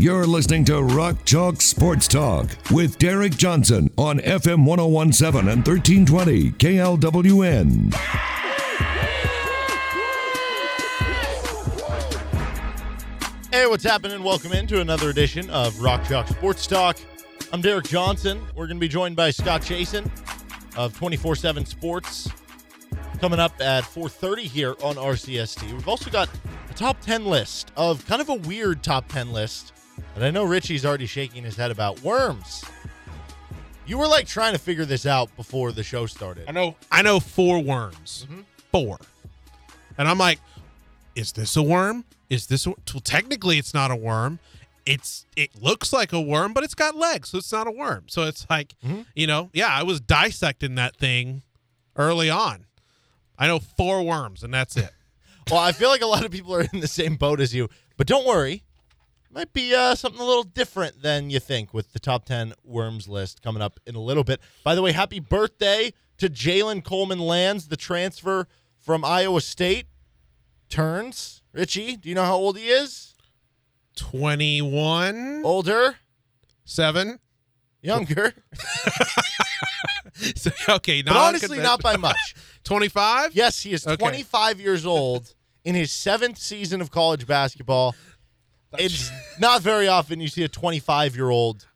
You're listening to Rock Chalk Sports Talk with Derek Johnson on FM 1017 and 1320 KLWN. Hey, what's happening? Welcome into another edition of Rock Chalk Sports Talk. I'm Derek Johnson. We're going to be joined by Scott Chasen of 24/7 Sports coming up at 4:30 here on RCST. We've also got a top 10 list of kind of a weird top 10 list that I know Richie's already shaking his head about. Worms. You were like trying to figure this out before the show started. I know I know four worms. Mm-hmm. Four. And I'm like, is this a worm? Is this a, well, technically it's not a worm. It's it looks like a worm, but it's got legs, so it's not a worm. So it's like, mm-hmm. you know, yeah, I was dissecting that thing early on. I know four worms and that's it. Well, I feel like a lot of people are in the same boat as you, but don't worry. Might be uh, something a little different than you think with the top 10 worms list coming up in a little bit. By the way, happy birthday to Jalen Coleman Lands, the transfer from Iowa State. Turns. Richie, do you know how old he is? 21, Older? 7. Younger? So, okay, but honestly, not by much. 25? Yes, he is Okay. 25 years old in his seventh season of college basketball. It's not very often you see a 25 year old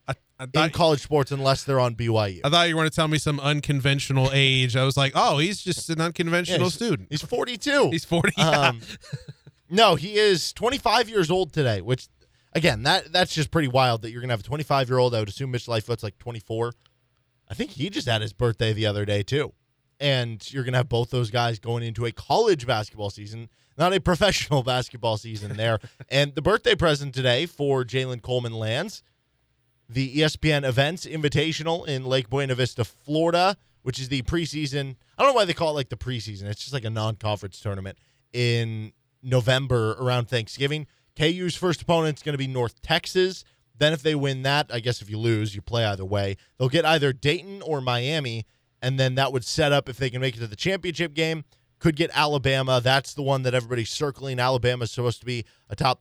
in college sports unless they're on BYU. I thought you were going to tell me some unconventional age. I was like, oh, he's just an Yeah, unconventional he's- student. He's 42. He's 40. Yeah. Um, no, he is 25 years old today, which again, that that's just pretty wild that you're gonna have a 25 year old. I would assume Mitch Lightfoot's like 24. I think he just had his birthday the other day too, and you're gonna have both those guys going into a college basketball season, not a professional basketball season there. and the birthday present today for Jalen Coleman Lands the ESPN Events Invitational in Lake Buena Vista, Florida, which is the preseason. I don't know why they call it like the preseason. It's just like a non-conference tournament in November around Thanksgiving. KU's first opponent is going to be North Texas. Then if they win that, I guess if you lose, you play either way. They'll get either Dayton or Miami, and then that would set up if they can make it to the championship game. Could get Alabama. That's the one that everybody's circling. Alabama's supposed to be a top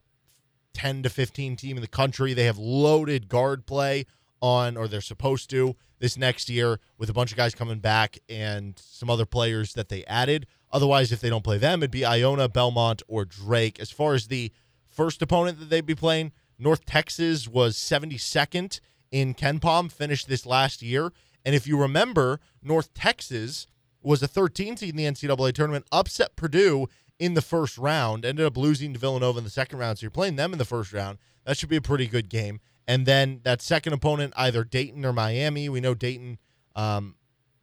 10 to 15 team in the country. They have loaded guard play on, or they're supposed to, this next year with a bunch of guys coming back and some other players that they added. Otherwise, if they don't play them, it'd be Iona, Belmont, or Drake. As far as the first opponent that they'd be playing, North Texas was 72nd in KenPom, finished this last year. And if you remember, North Texas was a 13 seed in the NCAA tournament, upset Purdue in the first round, ended up losing to Villanova in the second round. So you're playing them in the first round. That should be a pretty good game. And then that second opponent, either Dayton or Miami. We know Dayton um,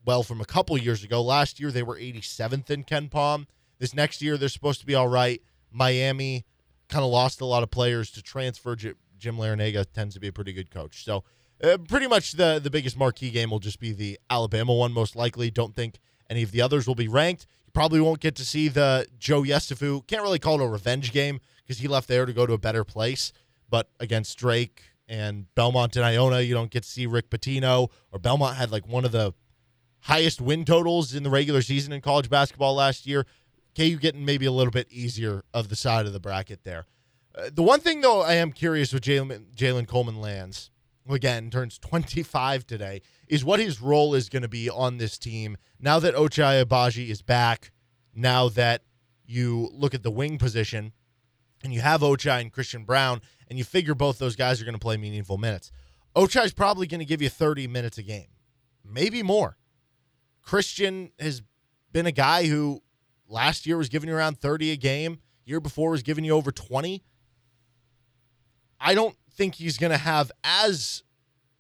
well from a couple years ago. Last year they were 87th in KenPom. This next year they're supposed to be all right. Miami kind of lost a lot of players to transfer. Jim Larranaga tends to be a pretty good coach. So uh, pretty much the the biggest marquee game will just be the Alabama one, most likely. Don't think any of the others will be ranked. You probably won't get to see the Joe Yesufu. Can't really call it a revenge game because he left there to go to a better place. But against Drake and Belmont and Iona, you don't get to see Rick Pitino. Or Belmont had like one of the highest win totals in the regular season in college basketball last year. KU getting maybe a little bit easier of the side of the bracket there. Uh, the one thing though, I am curious with Jalen Jalen Coleman Lands again turns 25 today is what his role is going to be on this team now that Ochai Agbaji is back. Now that you look at the wing position and you have Ochai and Christian Braun, and you figure both those guys are going to play meaningful minutes. Ochai's probably going to give you 30 minutes a game, maybe more. Christian has been a guy who last year was giving you around 30 a game, year before was giving you over 20. I don't think he's going to have as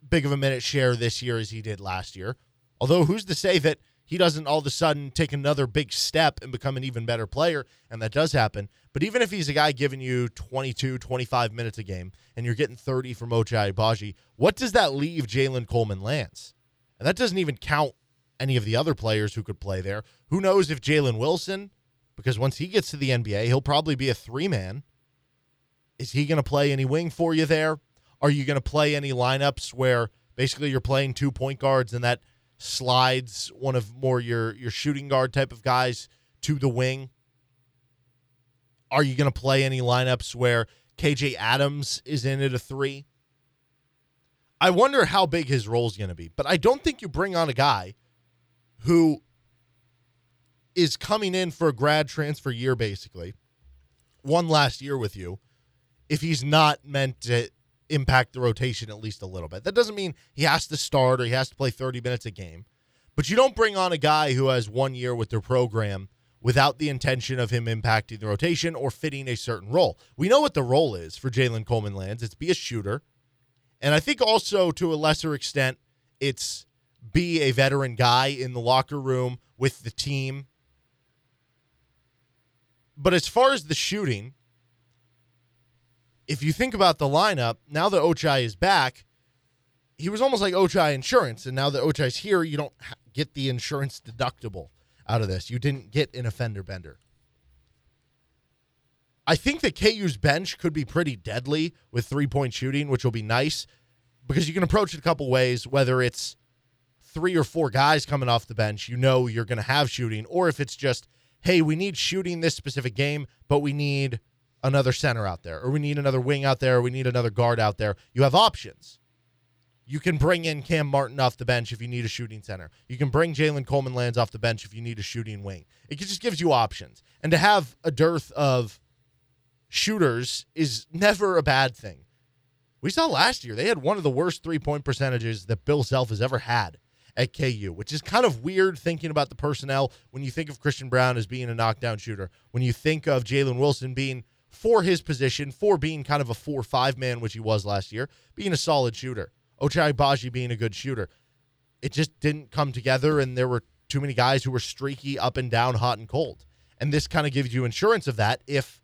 big of a minute share this year as he did last year. Although, who's to say that he doesn't all of a sudden take another big step and become an even better player, and that does happen. But even if he's a guy giving you 22, 25 minutes a game, and you're getting 30 from Ochai Agbaji, what does that leave Jalen Coleman Lands? And that doesn't even count any of the other players who could play there. Who knows if Jalen Wilson, because once he gets to the NBA, he'll probably be a three man. Is he going to play any wing for you there? Are you going to play any lineups where basically you're playing two point guards and that slides one of more your your shooting guard type of guys to the wing? Are you going to play any lineups where KJ Adams is in at a 3? I wonder how big his role is going to be. But I don't think you bring on a guy who is coming in for a grad transfer year basically. One last year with you if he's not meant to impact the rotation at least a little bit. That doesn't mean he has to start or he has to play 30 minutes a game. But you don't bring on a guy who has one year with their program without the intention of him impacting the rotation or fitting a certain role. We know what the role is for Jalen Coleman Lands. It's be a shooter. And I think also to a lesser extent, it's be a veteran guy in the locker room with the team. But as far as the shooting, if you think about the lineup, now that Ochai is back, he was almost like Ochai insurance. And now that Ochai's here, you don't get the insurance deductible out of this. You didn't get an offender bender. I think that KU's bench could be pretty deadly with three point shooting, which will be nice because you can approach it a couple ways, whether it's three or four guys coming off the bench, you know you're going to have shooting, or if it's just, hey, we need shooting this specific game, but we need another center out there, or we need another wing out there, or we need another guard out there. You have options. You can bring in Cam Martin off the bench if you need a shooting center. You can bring Jalen Coleman Lands off the bench if you need a shooting wing. It just gives you options. And to have a dearth of shooters is never a bad thing. We saw last year they had one of the worst three point percentages that Bill Self has ever had at KU, which is kind of weird thinking about the personnel when you think of Christian Braun as being a knockdown shooter, when you think of Jalen Wilson being for his position, for being kind of a four five man, which he was last year, being a solid shooter. Ochai Agbaji being a good shooter. It just didn't come together, and there were too many guys who were streaky, up and down, hot and cold. And this kind of gives you insurance of that. If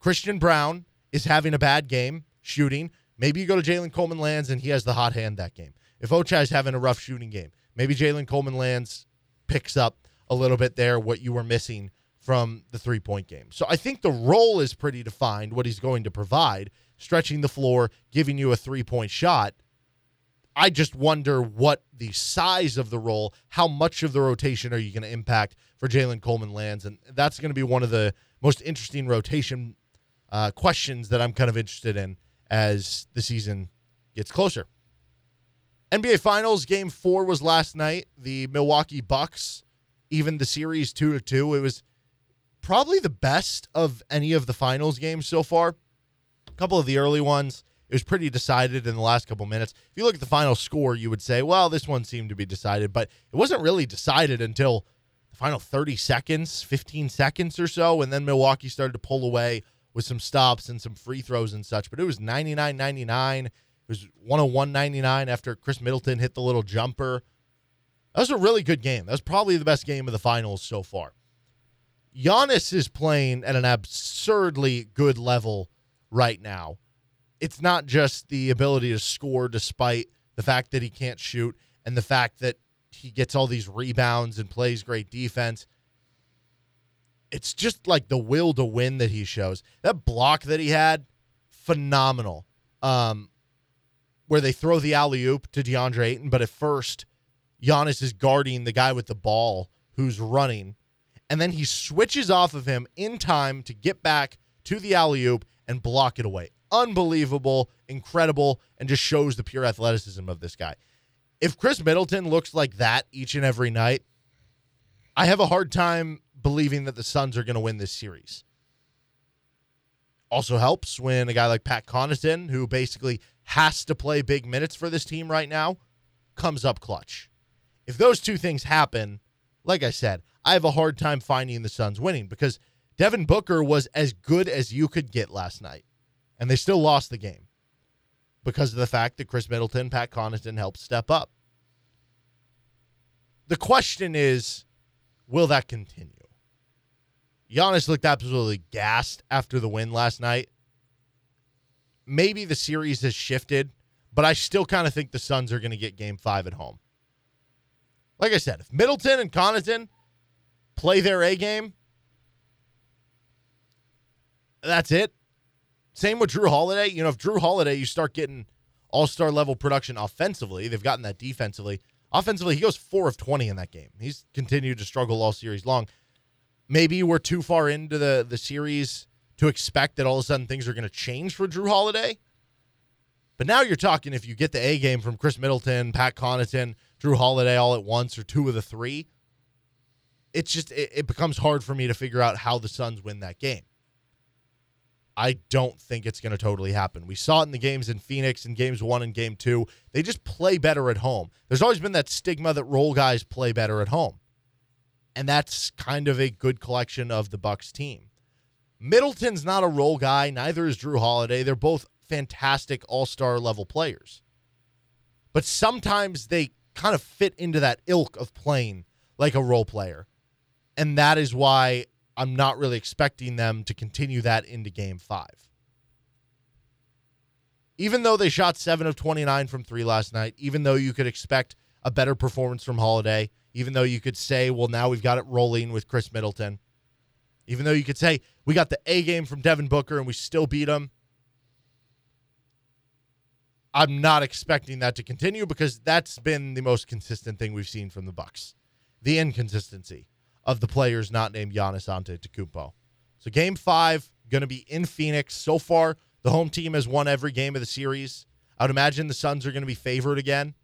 Christian Braun is having a bad game shooting, maybe you go to Jalen Coleman Lands and he has the hot hand that game. If Ochai's having a rough shooting game, maybe Jalen Coleman Lands picks up a little bit there what you were missing from the three point game. So I think the role is pretty defined, what he's going to provide, stretching the floor, giving you a three point shot. I just wonder what the size of the role, how much of the rotation are you going to impact for Jalen Coleman Lands? And that's going to be one of the most interesting rotation uh, questions that I'm kind of interested in as the season gets closer. NBA Finals game four was last night. The Milwaukee Bucks even the series two to two. It was probably the best of any of the finals games so far. A couple of the early ones, it was pretty decided in the last couple minutes. If you look at the final score, you would say, well, this one seemed to be decided, but it wasn't really decided until the final 30 seconds, 15 seconds or so, and then Milwaukee started to pull away with some stops and some free throws and such. But it was 99 99. It was 101 99 after Khris Middleton hit the little jumper. That was a really good game. That was probably the best game of the finals so far. Giannis is playing at an absurdly good level right now. It's not just the ability to score despite the fact that he can't shoot and the fact that he gets all these rebounds and plays great defense. It's just like the will to win that he shows. That block that he had, phenomenal. Um, where they throw the alley oop to DeAndre Ayton, but at first, Giannis is guarding the guy with the ball who's running and then he switches off of him in time to get back to the alley oop and block it away. Unbelievable, incredible, and just shows the pure athleticism of this guy. If Khris Middleton looks like that each and every night, I have a hard time believing that the Suns are going to win this series. Also helps when a guy like Pat Connaughton, who basically has to play big minutes for this team right now, comes up clutch. If those two things happen, like I said, I have a hard time finding the Suns winning because Devin Booker was as good as you could get last night, and they still lost the game because of the fact that Khris Middleton, Pat Connaughton helped step up. The question is, will that continue? Giannis looked absolutely gassed after the win last night. Maybe the series has shifted, but I still kind of think the Suns are going to get game five at home. Like I said, if Middleton and Connaughton play their A game, that's it. Same with Jrue Holiday. You know, if Jrue Holiday, you start getting all star level production offensively, they've gotten that defensively. Offensively, he goes four of 20 in that game. He's continued to struggle all series long. Maybe we're too far into the, the series to expect that all of a sudden things are going to change for Jrue Holiday. But now you're talking if you get the A game from Khris Middleton, Pat Connaughton, Jrue Holiday all at once, or two of the three, it's just, it, it becomes hard for me to figure out how the Suns win that game. I don't think it's going to totally happen. We saw it in the games in Phoenix in games one and game two. They just play better at home. There's always been that stigma that role guys play better at home. And that's kind of a good collection of the Bucks team. Middleton's not a role guy, neither is Jrue Holiday. They're both fantastic all-star level players. But sometimes they kind of fit into that ilk of playing like a role player. And that is why I'm not really expecting them to continue that into game five. Even though they shot seven of 29 from three last night, even though you could expect a better performance from Holiday, even though you could say, well, now we've got it rolling with Khris Middleton, even though you could say, we got the A game from Devin Booker and we still beat him. I'm not expecting that to continue because that's been the most consistent thing we've seen from the Bucks. The inconsistency of the players not named Giannis Antetokounmpo. So game five going to be in Phoenix. So far, the home team has won every game of the series. I would imagine the Suns are going to be favored again.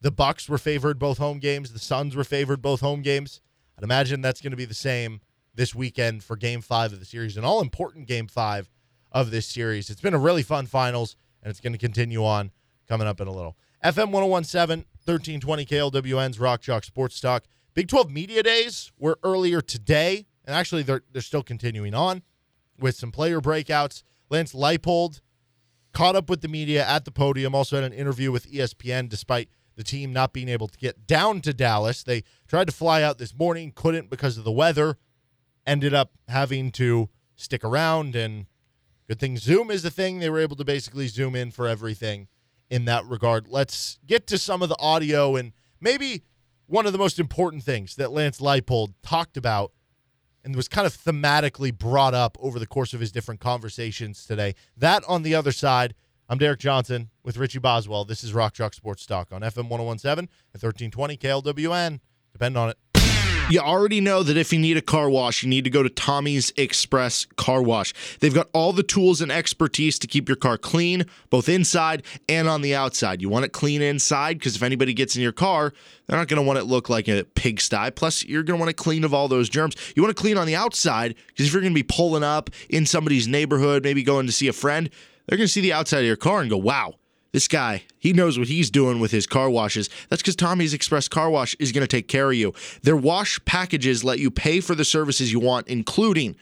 The Bucks were favored both home games. The Suns were favored both home games. I'd imagine that's going to be the same this weekend for game five of the series, an all important game five of this series. It's been a really fun finals, and it's going to continue on coming up in a little. FM 1017, 1320 KLWN's Rock Chalk Sports Talk. Big 12 Media Days were earlier today, and actually they're they're still continuing on with some player breakouts. Lance Leipold caught up with the media at the podium, also had an interview with ESPN despite the team not being able to get down to Dallas. They tried to fly out this morning, couldn't because of the weather, ended up having to stick around and good thing Zoom is the thing. They were able to basically zoom in for everything in that regard. Let's get to some of the audio and maybe one of the most important things that Lance Leipold talked about and was kind of thematically brought up over the course of his different conversations today. That on the other side, I'm Derek Johnson with Richie Boswell. This is Rock Chalk Sports Talk on FM 1017 and 1320 KLWN. Depend on it. You already know that if you need a car wash, you need to go to Tommy's Express Car Wash. They've got all the tools and expertise to keep your car clean, both inside and on the outside. You want it clean inside because if anybody gets in your car, they're not going to want it look like a pigsty. Plus, you're going to want it clean of all those germs. You want to clean on the outside because if you're going to be pulling up in somebody's neighborhood, maybe going to see a friend, they're going to see the outside of your car and go, wow, this guy, he knows what he's doing with his car washes. That's because Tommy's Express Car Wash is going to take care of you. Their wash packages let you pay for the services you want, including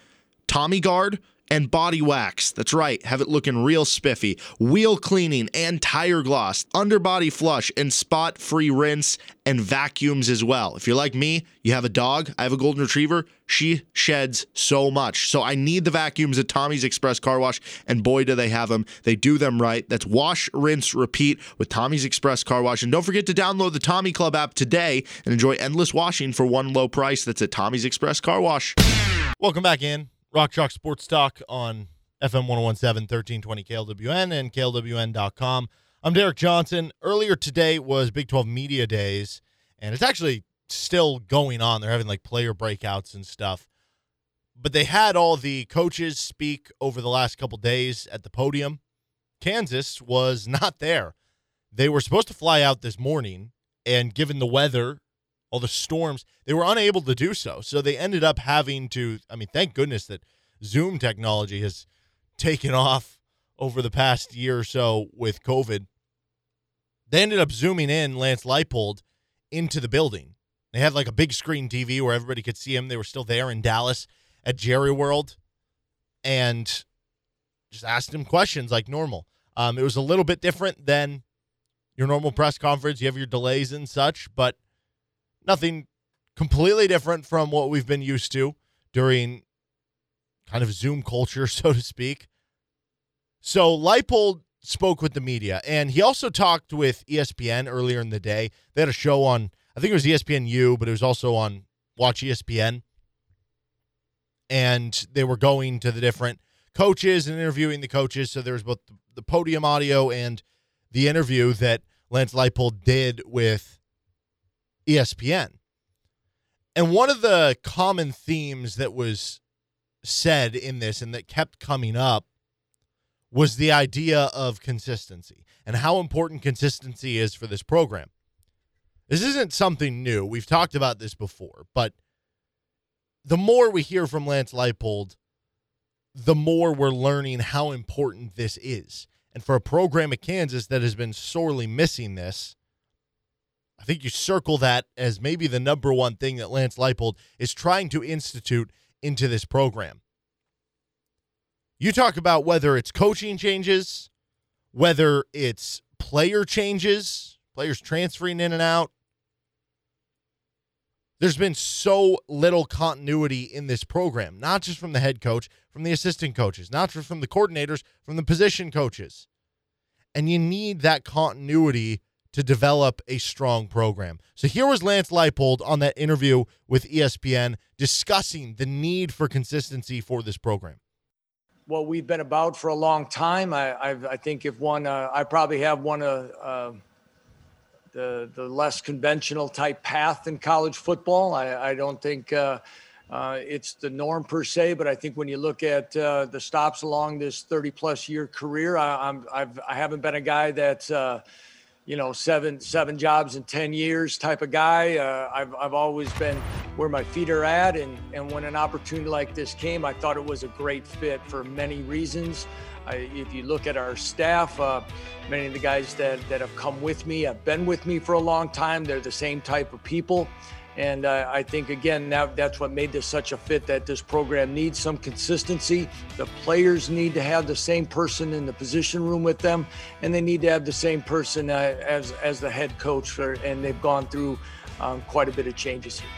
Tommy Guard and body wax. That's right, have it looking real spiffy. Wheel cleaning and tire gloss, underbody flush and spot free rinse and vacuums as well. If you're like me, you have a dog, I have a golden retriever, she sheds so much. So I need the vacuums at Tommy's Express Car Wash, and boy, do they have them. They do them right. That's wash, rinse, repeat with Tommy's Express Car Wash. And don't forget to download the Tommy Club app today and enjoy endless washing for one low price. That's at Tommy's Express Car Wash. Welcome back in. Rock Chalk Sports Talk on FM 1017, 1320 KLWN and KLWN.com. I'm Derek Johnson. Earlier today was Big 12 Media Days, and it's actually still going on. They're having like player breakouts and stuff. But they had all the coaches speak over the last couple days at the podium. Kansas was not there. They were supposed to fly out this morning, and given the weather all the storms, they were unable to do so. So they ended up having to, I mean, thank goodness that Zoom technology has taken off over the past year or so with COVID. They ended up zooming in Lance Leipold into the building. They had like a big screen TV where everybody could see him. They were still there in Dallas at Jerry World and just asked him questions like normal. Um, it was a little bit different than your normal press conference. You have your delays and such, but Nothing completely different from what we've been used to during kind of Zoom culture, so to speak. So Leipold spoke with the media, and he also talked with ESPN earlier in the day. They had a show on, I think it was ESPN U, but it was also on Watch ESPN. And they were going to the different coaches and interviewing the coaches. So there was both the podium audio and the interview that Lance Leipold did with ESPN. And one of the common themes that was said in this and that kept coming up was the idea of consistency and how important consistency is for this program. This isn't something new. We've talked about this before, but the more we hear from Lance Leipold, the more we're learning how important this is. And for a program at Kansas that has been sorely missing this, I think you circle that as maybe the number one thing that Lance Leipold is trying to institute into this program. You talk about whether it's coaching changes, whether it's player changes, players transferring in and out. There's been so little continuity in this program, not just from the head coach, from the assistant coaches, not just from the coordinators, from the position coaches. And you need that continuity to develop a strong program. So here was Lance Leipold on that interview with ESPN discussing the need for consistency for this program what we've been about for a long time. I, I've, I think if one, uh, I probably have one of uh, the the less conventional type path in college football. I, I don't think uh, uh, it's the norm per se, but I think when you look at uh, the stops along this 30 plus year career, I, I'm I've I haven't been a guy that's uh, you know seven seven jobs in 10 years type of guy. Uh, I've I've always been where my feet are at, and and when an opportunity like this came, I thought it was a great fit for many reasons. I, if you look at our staff, uh, many of the guys that, that have come with me have been with me for a long time. They're the same type of people. And uh, I think, again, that, that's what made this such a fit that this program needs some consistency. The players need to have the same person in the position room with them, and they need to have the same person uh, as, as the head coach. For, and they've gone through um, quite a bit of changes here.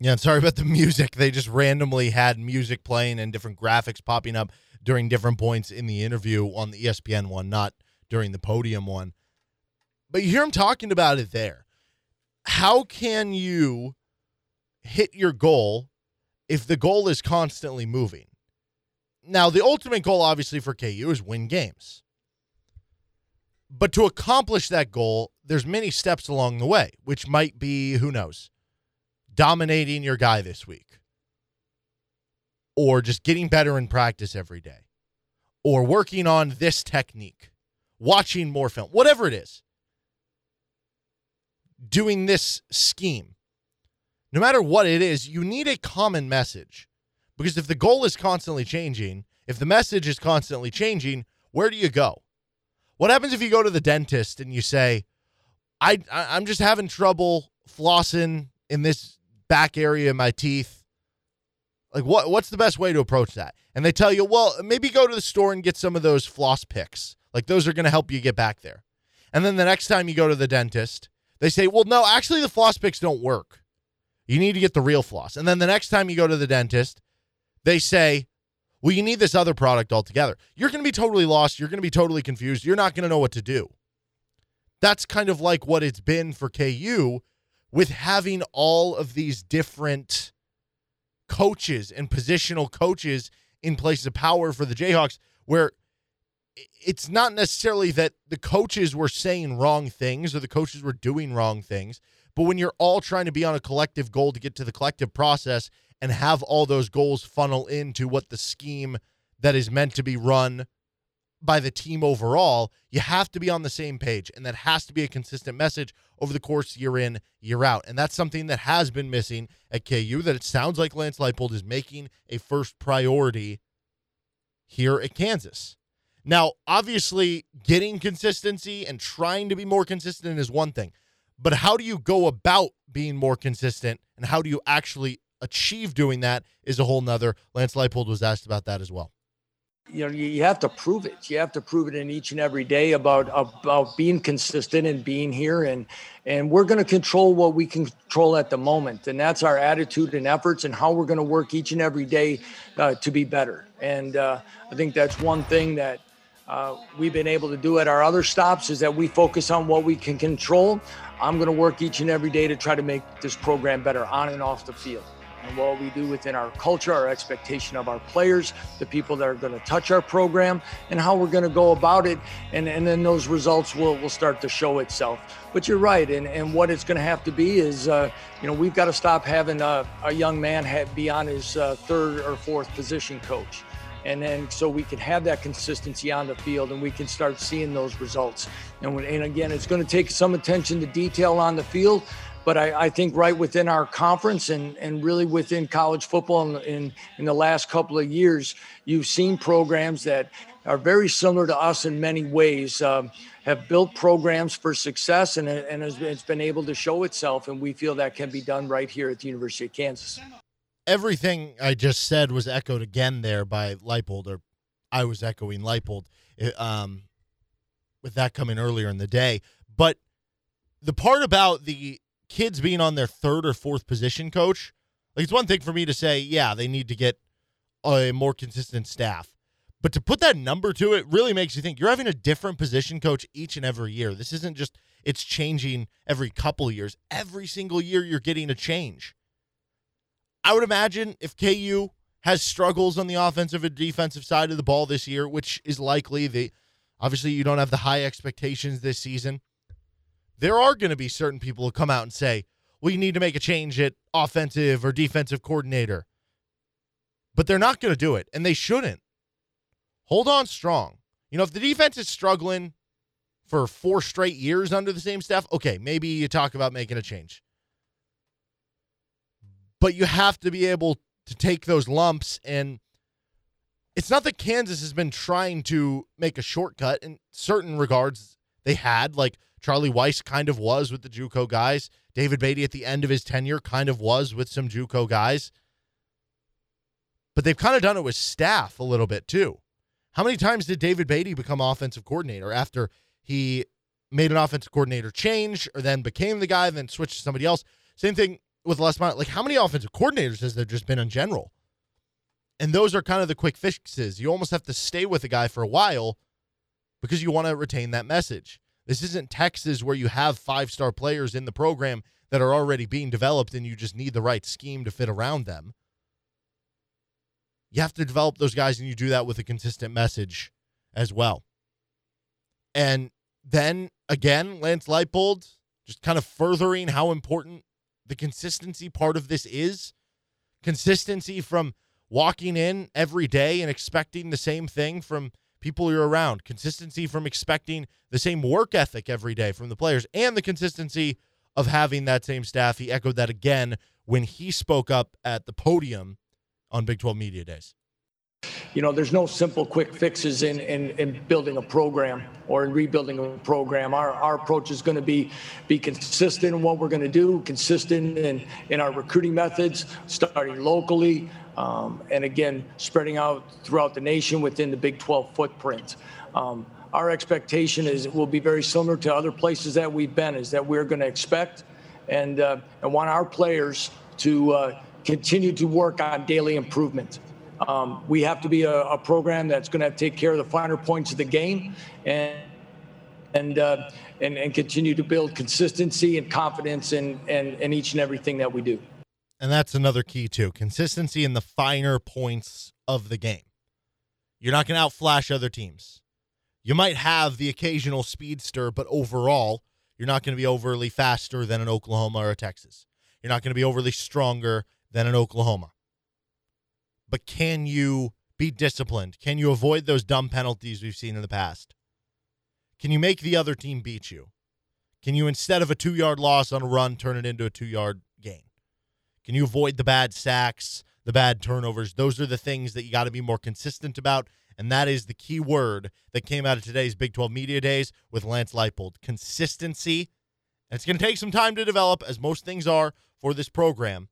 Yeah, sorry about the music. They just randomly had music playing and different graphics popping up during different points in the interview on the ESPN one, not during the podium one. But you hear him talking about it there. How can you hit your goal if the goal is constantly moving? Now, the ultimate goal, obviously, for KU is win games. But to accomplish that goal, there's many steps along the way, which might be, who knows, dominating your guy this week or just getting better in practice every day, or working on this technique, watching more film, whatever it is, doing this scheme. No matter what it is, you need a common message. Because if the goal is constantly changing, if the message is constantly changing, where do you go? What happens if you go to the dentist and you say, I, I I'm just having trouble flossing in this back area of my teeth? Like what what's the best way to approach that? And they tell you, well, maybe go to the store and get some of those floss picks. Like those are going to help you get back there. And then the next time you go to the dentist, they say, well, no, actually the floss picks don't work. You need to get the real floss. And then the next time you go to the dentist, they say, well, you need this other product altogether. You're going to be totally lost. You're going to be totally confused. You're not going to know what to do. That's kind of like what it's been for KU with having all of these different coaches and positional coaches in places of power for the Jayhawks, where it's not necessarily that the coaches were saying wrong things or the coaches were doing wrong things, but when you're all trying to be on a collective goal to get to the collective process and have all those goals funnel into what the scheme that is meant to be run by the team overall, you have to be on the same page. And that has to be a consistent message over the course year in, year out. And that's something that has been missing at KU that it sounds like Lance Leipold is making a first priority here at Kansas. Now, obviously, getting consistency and trying to be more consistent is one thing. But how do you go about being more consistent and how do you actually achieve doing that is a whole nother. Lance Leipold was asked about that as well. you know you, have to prove it you have to prove it in each and every day about about being consistent and being here and and we're going to control what we can control at the moment and that's our attitude and efforts and how we're going to work each and every day uh, to be better and uh, i think that's one thing that uh, we've been able to do at our other stops is that we focus on what we can control i'm going to work each and every day to try to make this program better on and off the field and what we do within our culture, our expectation of our players, the people that are going to touch our program, and how we're going to go about it. And, and then those results will, will start to show itself. But you're right. And, and what it's going to have to be is, uh, you know, we've got to stop having a, a young man have, be on his uh, third or fourth position coach. And then so we can have that consistency on the field and we can start seeing those results. And, when, and again, it's going to take some attention to detail on the field, but I, I, think right within our conference and, and really within college football in, in, in, the last couple of years, you've seen programs that are very similar to us in many ways, um, have built programs for success and, and it's been able to show itself. And we feel that can be done right here at the University of Kansas. Everything I just said was echoed again there by Leipold, or I was echoing Leipold um, with that coming earlier in the day. But the part about the kids being on their third or fourth position coach, like it's one thing for me to say, yeah, they need to get a more consistent staff. But to put that number to it really makes you think you're having a different position coach each and every year. This isn't just it's changing every couple years. Every single year you're getting a change. I would imagine if KU has struggles on the offensive and defensive side of the ball this year, which is likely, the obviously you don't have the high expectations this season there are going to be certain people who come out and say, we need to make a change at offensive or defensive coordinator. But they're not going to do it, and they shouldn't. Hold on strong. You know, if the defense is struggling for four straight years under the same staff, okay, maybe you talk about making a change. But you have to be able to take those lumps and it's not that Kansas has been trying to make a shortcut in certain regards. They had like Charlie Weis kind of was with the JUCO guys. David Beaty at the end of his tenure kind of was with some JUCO guys. But they've kind of done it with staff a little bit too. How many times did David Beaty become offensive coordinator after he made an offensive coordinator change or then became the guy, then switched to somebody else? Same thing with Les Miles. Like, how many offensive coordinators has there just been in general? And those are kind of the quick fixes. You almost have to stay with a guy for a while because you want to retain that message. This isn't Texas where you have five star players in the program that are already being developed and you just need the right scheme to fit around them. You have to develop those guys and you do that with a consistent message as well. And then again, Lance Leipold just kind of furthering how important the consistency part of this is. Consistency from walking in every day and expecting the same thing from people you're around, consistency from expecting the same work ethic every day from the players, and the consistency of having that same staff. He echoed that again when he spoke up at the podium on Big 12 Media Days. You know, there's no simple quick fixes in, in, in building a program or in rebuilding a program. Our, our approach is going to be be consistent in what we're going to do, consistent in, in our recruiting methods, starting locally, um, and again, spreading out throughout the nation within the Big 12 footprint. Um, our expectation is it will be very similar to other places that we've been, is that we're going to expect and, uh, and want our players to uh, continue to work on daily improvement. Um, we have to be a, a program that's going to take care of the finer points of the game and and, uh, and and continue to build consistency and confidence in, in, in each and everything that we do. And that's another key too. Consistency in the finer points of the game. You're not going to outflash other teams. You might have the occasional speedster, but overall, you're not going to be overly faster than an Oklahoma or a Texas. You're not going to be overly stronger than an Oklahoma. But can you be disciplined? Can you avoid those dumb penalties we've seen in the past? Can you make the other team beat you? Can you, instead of a two yard loss on a run, turn it into a two yard gain? Can you avoid the bad sacks, the bad turnovers? Those are the things that you got to be more consistent about. And that is the key word that came out of today's Big 12 Media Days with Lance Leipold consistency. And it's going to take some time to develop, as most things are for this program.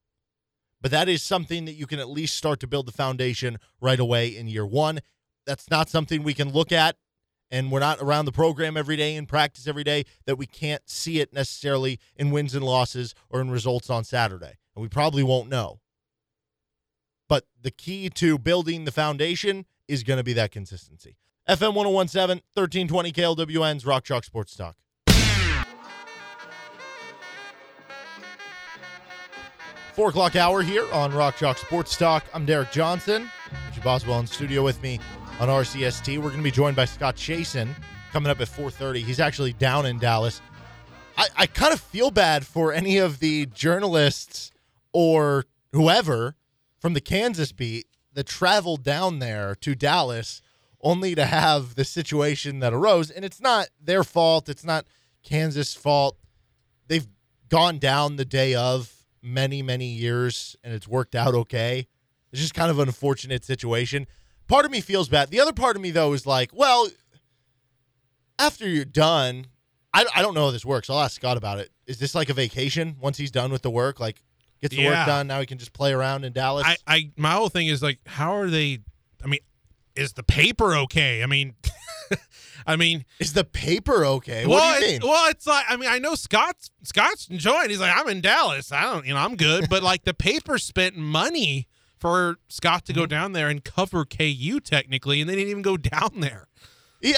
But that is something that you can at least start to build the foundation right away in year one. that's not something we can look at and we're not around the program every day and practice every day that we can't see it necessarily in wins and losses or in results on Saturday. And we probably won't know. But the key to building the foundation is going to be that consistency. FM 1017, 1320 KLWN's Rock Chalk Sports Talk. Four o'clock hour here on Rock Chalk Sports Talk. I'm Derek Johnson. Richie Boswell in studio with me on RCST. We're going to be joined by Scott Chasen coming up at 4:30. He's actually down in Dallas. I, I kind of feel bad for any of the journalists or whoever from the Kansas beat that traveled down there to Dallas only to have the situation that arose. And it's not their fault. It's not Kansas' fault. They've gone down the day of many, many years and it's worked out okay. It's just kind of an unfortunate situation. Part of me feels bad. The other part of me, though, is like, well, after you're done, I, I don't know how this works. I'll ask Scott about it. Is this like a vacation once he's done with the work? Like, gets the Yeah. work done. Now he can just play around in Dallas. I, I my whole thing is like, how are they? I mean, is the paper okay? I mean, I mean, is the paper okay? well, what do you mean? well, it's like I mean, I know Scott's Scott's enjoying. He's like, I'm in Dallas. I don't, you know, I'm good. but like the paper spent money for Scott to go Mm-hmm. down there and cover KU technically, and they didn't even go down there.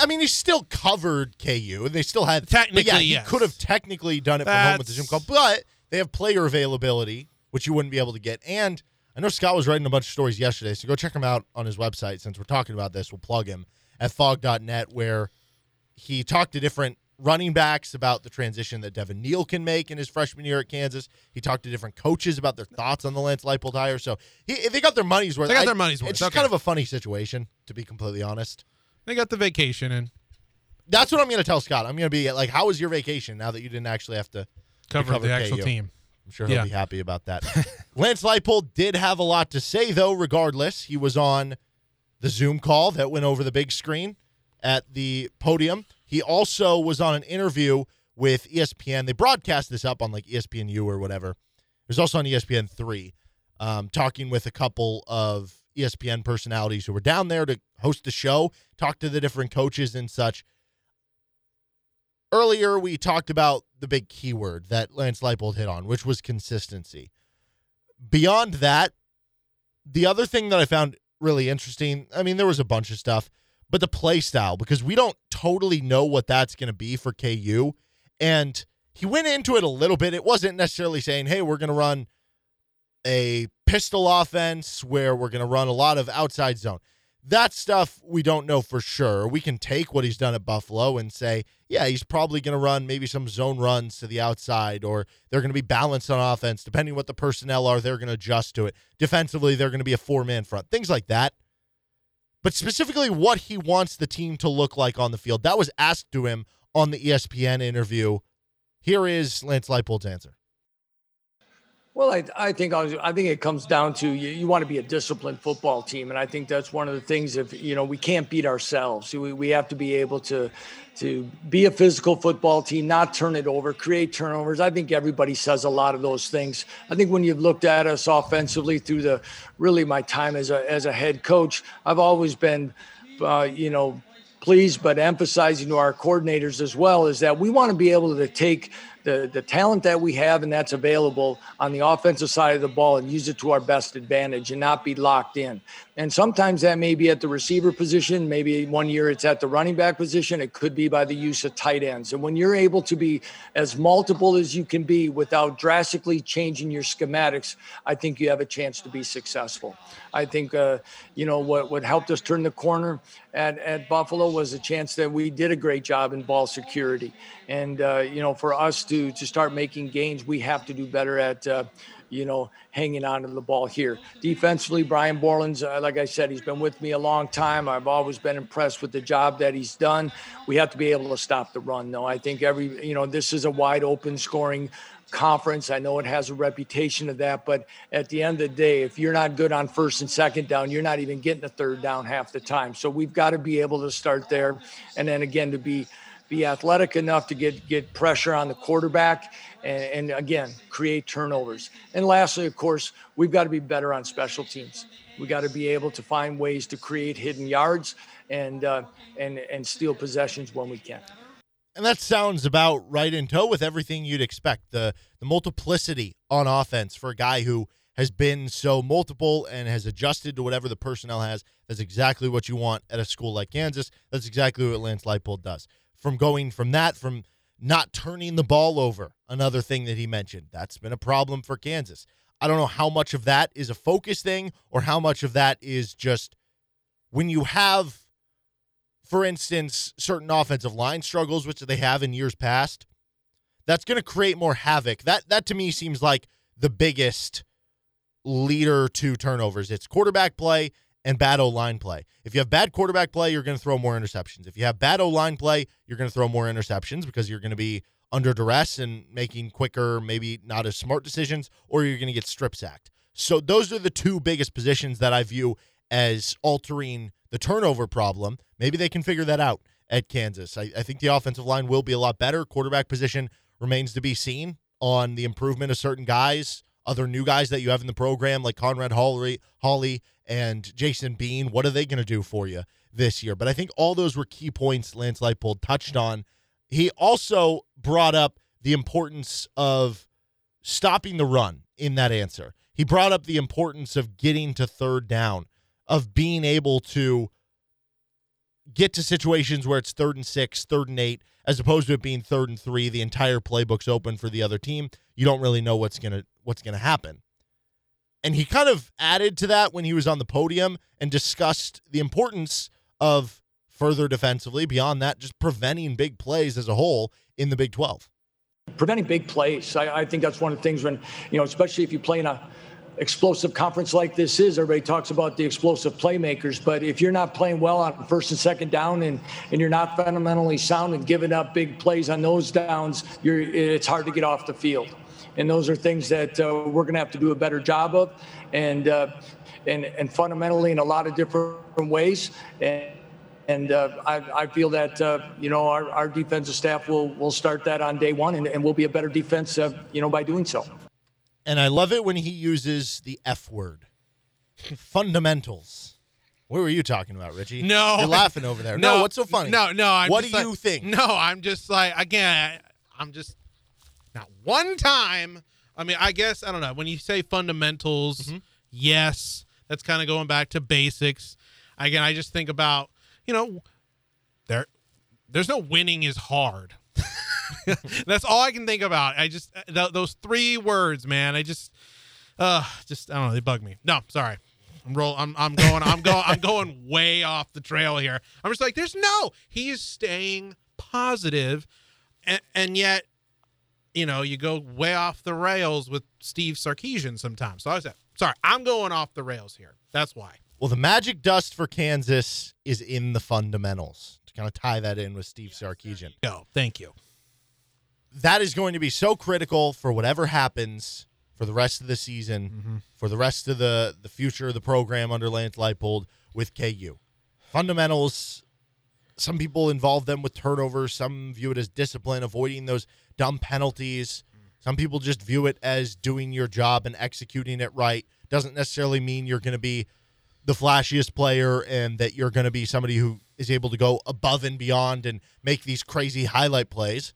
I mean, he still covered KU, and they still had. but yeah, he yes. could have technically done it from home with the Zoom call, but they have player availability, which you wouldn't be able to get. And I know Scott was writing a bunch of stories yesterday, so go check him out on his website. Since we're talking about this, we'll plug him at fog.net, where he talked to different running backs about the transition that Devin Neal can make in his freshman year at Kansas. He talked to different coaches about their thoughts on the Lance Leipold hire. So he, they got their money's worth. They got I- their money's worth, It's just okay. kind of a funny situation, to be completely honest. They got the vacation and That's what I'm going to tell Scott. I'm going to be like, "How was your vacation now that you didn't actually have to cover cover the actual KU. team. I'm sure he'll Yeah. be happy about that. Lance Leipold did have a lot to say, though, regardless. He was on the Zoom call that went over the big screen at the podium. He also was on an interview with ESPN. They broadcast this up on like ESPNU or whatever. It was also on ESPN 3, um, talking with a couple of ESPN personalities who were down there to host the show, talk to the different coaches and such earlier we talked about the big keyword that Lance Leipold hit on, which was consistency. Beyond that, the other thing that I found really interesting, I mean, there was a bunch of stuff, but the play style, because we don't totally know what that's going to be for KU. And he went into it a little bit. It wasn't necessarily saying, hey, we're going to run a pistol offense where we're going to run a lot of outside zone. That stuff we don't know for sure. We can take what he's done at Buffalo and say, yeah, he's probably going to run maybe some zone runs to the outside, or they're going to be balanced on offense. Depending what the personnel are, they're going to adjust to it. Defensively, they're going to be a four man front, things like that. But specifically, what he wants the team to look like on the field, that was asked to him on the ESPN interview. Here is Lance Leipold's answer. Well, I, I think I, think it comes down to you, you want to be a disciplined football team, and I think that's one of the things. If you know, we can't beat ourselves. We, we have to be able to to be a physical football team, not turn it over, create turnovers. I think everybody says a lot of those things. I think when you've looked at us offensively through the really my time as a as a head coach, I've always been, uh, you know, pleased, but emphasizing to our coordinators as well is that we want to be able to take the, the talent that we have and that's available on the offensive side of the ball and use it to our best advantage and not be locked in. And sometimes that may be at the receiver position. Maybe one year it's at the running back position. It could be by the use of tight ends. And when you're able to be as multiple as you can be without drastically changing your schematics, I think you have a chance to be successful. I think, uh, you know, what, what helped us turn the corner at, at Buffalo was a chance that we did a great job in ball security. And, uh, you know, for us to, to start making gains, we have to do better at, uh, you know, hanging on to the ball here. Defensively, Brian Borland's, uh, like I said, he's been with me a long time. I've always been impressed with the job that he's done. We have to be able to stop the run, though. I think every, you know, this is a wide open scoring conference. I know it has a reputation of that, but at the end of the day, if you're not good on first and second down, you're not even getting a third down half the time. So we've got to be able to start there. And then again, to be, be athletic enough to get get pressure on the quarterback and, and again create turnovers. And lastly, of course, we've got to be better on special teams. We got to be able to find ways to create hidden yards and uh, and and steal possessions when we can. And that sounds about right in tow with everything you'd expect. The the multiplicity on offense for a guy who has been so multiple and has adjusted to whatever the personnel has. That's exactly what you want at a school like Kansas. That's exactly what Lance Leipold does. From going from that, from not turning the ball over, another thing that he mentioned. That's been a problem for Kansas. I don't know how much of that is a focus thing or how much of that is just when you have, for instance, certain offensive line struggles, which they have in years past. That's going to create more havoc. That that to me seems like the biggest leader to turnovers. It's quarterback play and bad O line play. If you have bad quarterback play, you're going to throw more interceptions. If you have bad O line play, you're going to throw more interceptions because you're going to be under duress and making quicker, maybe not as smart decisions, or you're going to get strip sacked. So those are the two biggest positions that I view as altering the turnover problem. Maybe they can figure that out at Kansas. I, I think the offensive line will be a lot better. Quarterback position remains to be seen on the improvement of certain guys other new guys that you have in the program like Conrad Hawley, Hawley and Jason Bean. What are they going to do for you this year? But I think all those were key points Lance Leipold touched on. He also brought up the importance of stopping the run in that answer. He brought up the importance of getting to third down, of being able to get to situations where it's third and six, third and eight, as opposed to it being third and three. The entire playbook's open for the other team. You don't really know what's gonna what's gonna happen. And he kind of added to that when he was on the podium and discussed the importance of further defensively beyond that, just preventing big plays as a whole in the Big 12. Preventing big plays. I, I think that's one of the things when, you know, especially if you play in a explosive conference like this is, everybody talks about the explosive playmakers. But if you're not playing well on first and second down and, and you're not fundamentally sound and giving up big plays on those downs, you're, it's hard to get off the field. And those are things that uh, we're going to have to do a better job of. And, uh, and, and fundamentally in a lot of different ways. And, and uh, I, I, feel that uh, you know our, our defensive staff will will start that on day one, and, and we'll be a better defense, uh, you know, by doing so. And I love it when he uses the F word. Fundamentals. What were you talking about, Richie? No, you're laughing over there. No, no what's so funny? No, no. I'm what do like, you think? No, I'm just like again. I'm just not one time. I mean, I guess I don't know. When you say fundamentals, mm-hmm. yes, that's kind of going back to basics. Again, I just think about you know, there, there's no winning is hard. That's all I can think about. I just th- those three words, man. I just, uh, just I don't know. They bug me. No, sorry. I'm roll. I'm I'm going. I'm going. I'm going way off the trail here. I'm just like, there's no. He's staying positive, and and yet, you know, you go way off the rails with Steve Sarkisian sometimes. So I said, sorry, I'm going off the rails here. That's why. Well, the magic dust for Kansas is in the fundamentals. To kind of tie that in with Steve Sarkisian. Go. Thank you that is going to be so critical for whatever happens for the rest of the season, mm-hmm. for the rest of the the future of the program under Lance Leipold with KU. Fundamentals. Some people involve them with turnovers. Some view it as discipline, avoiding those dumb penalties. Some people just view it as doing your job and executing it right. Doesn't necessarily mean you're going to be the flashiest player and that you're going to be somebody who is able to go above and beyond and make these crazy highlight plays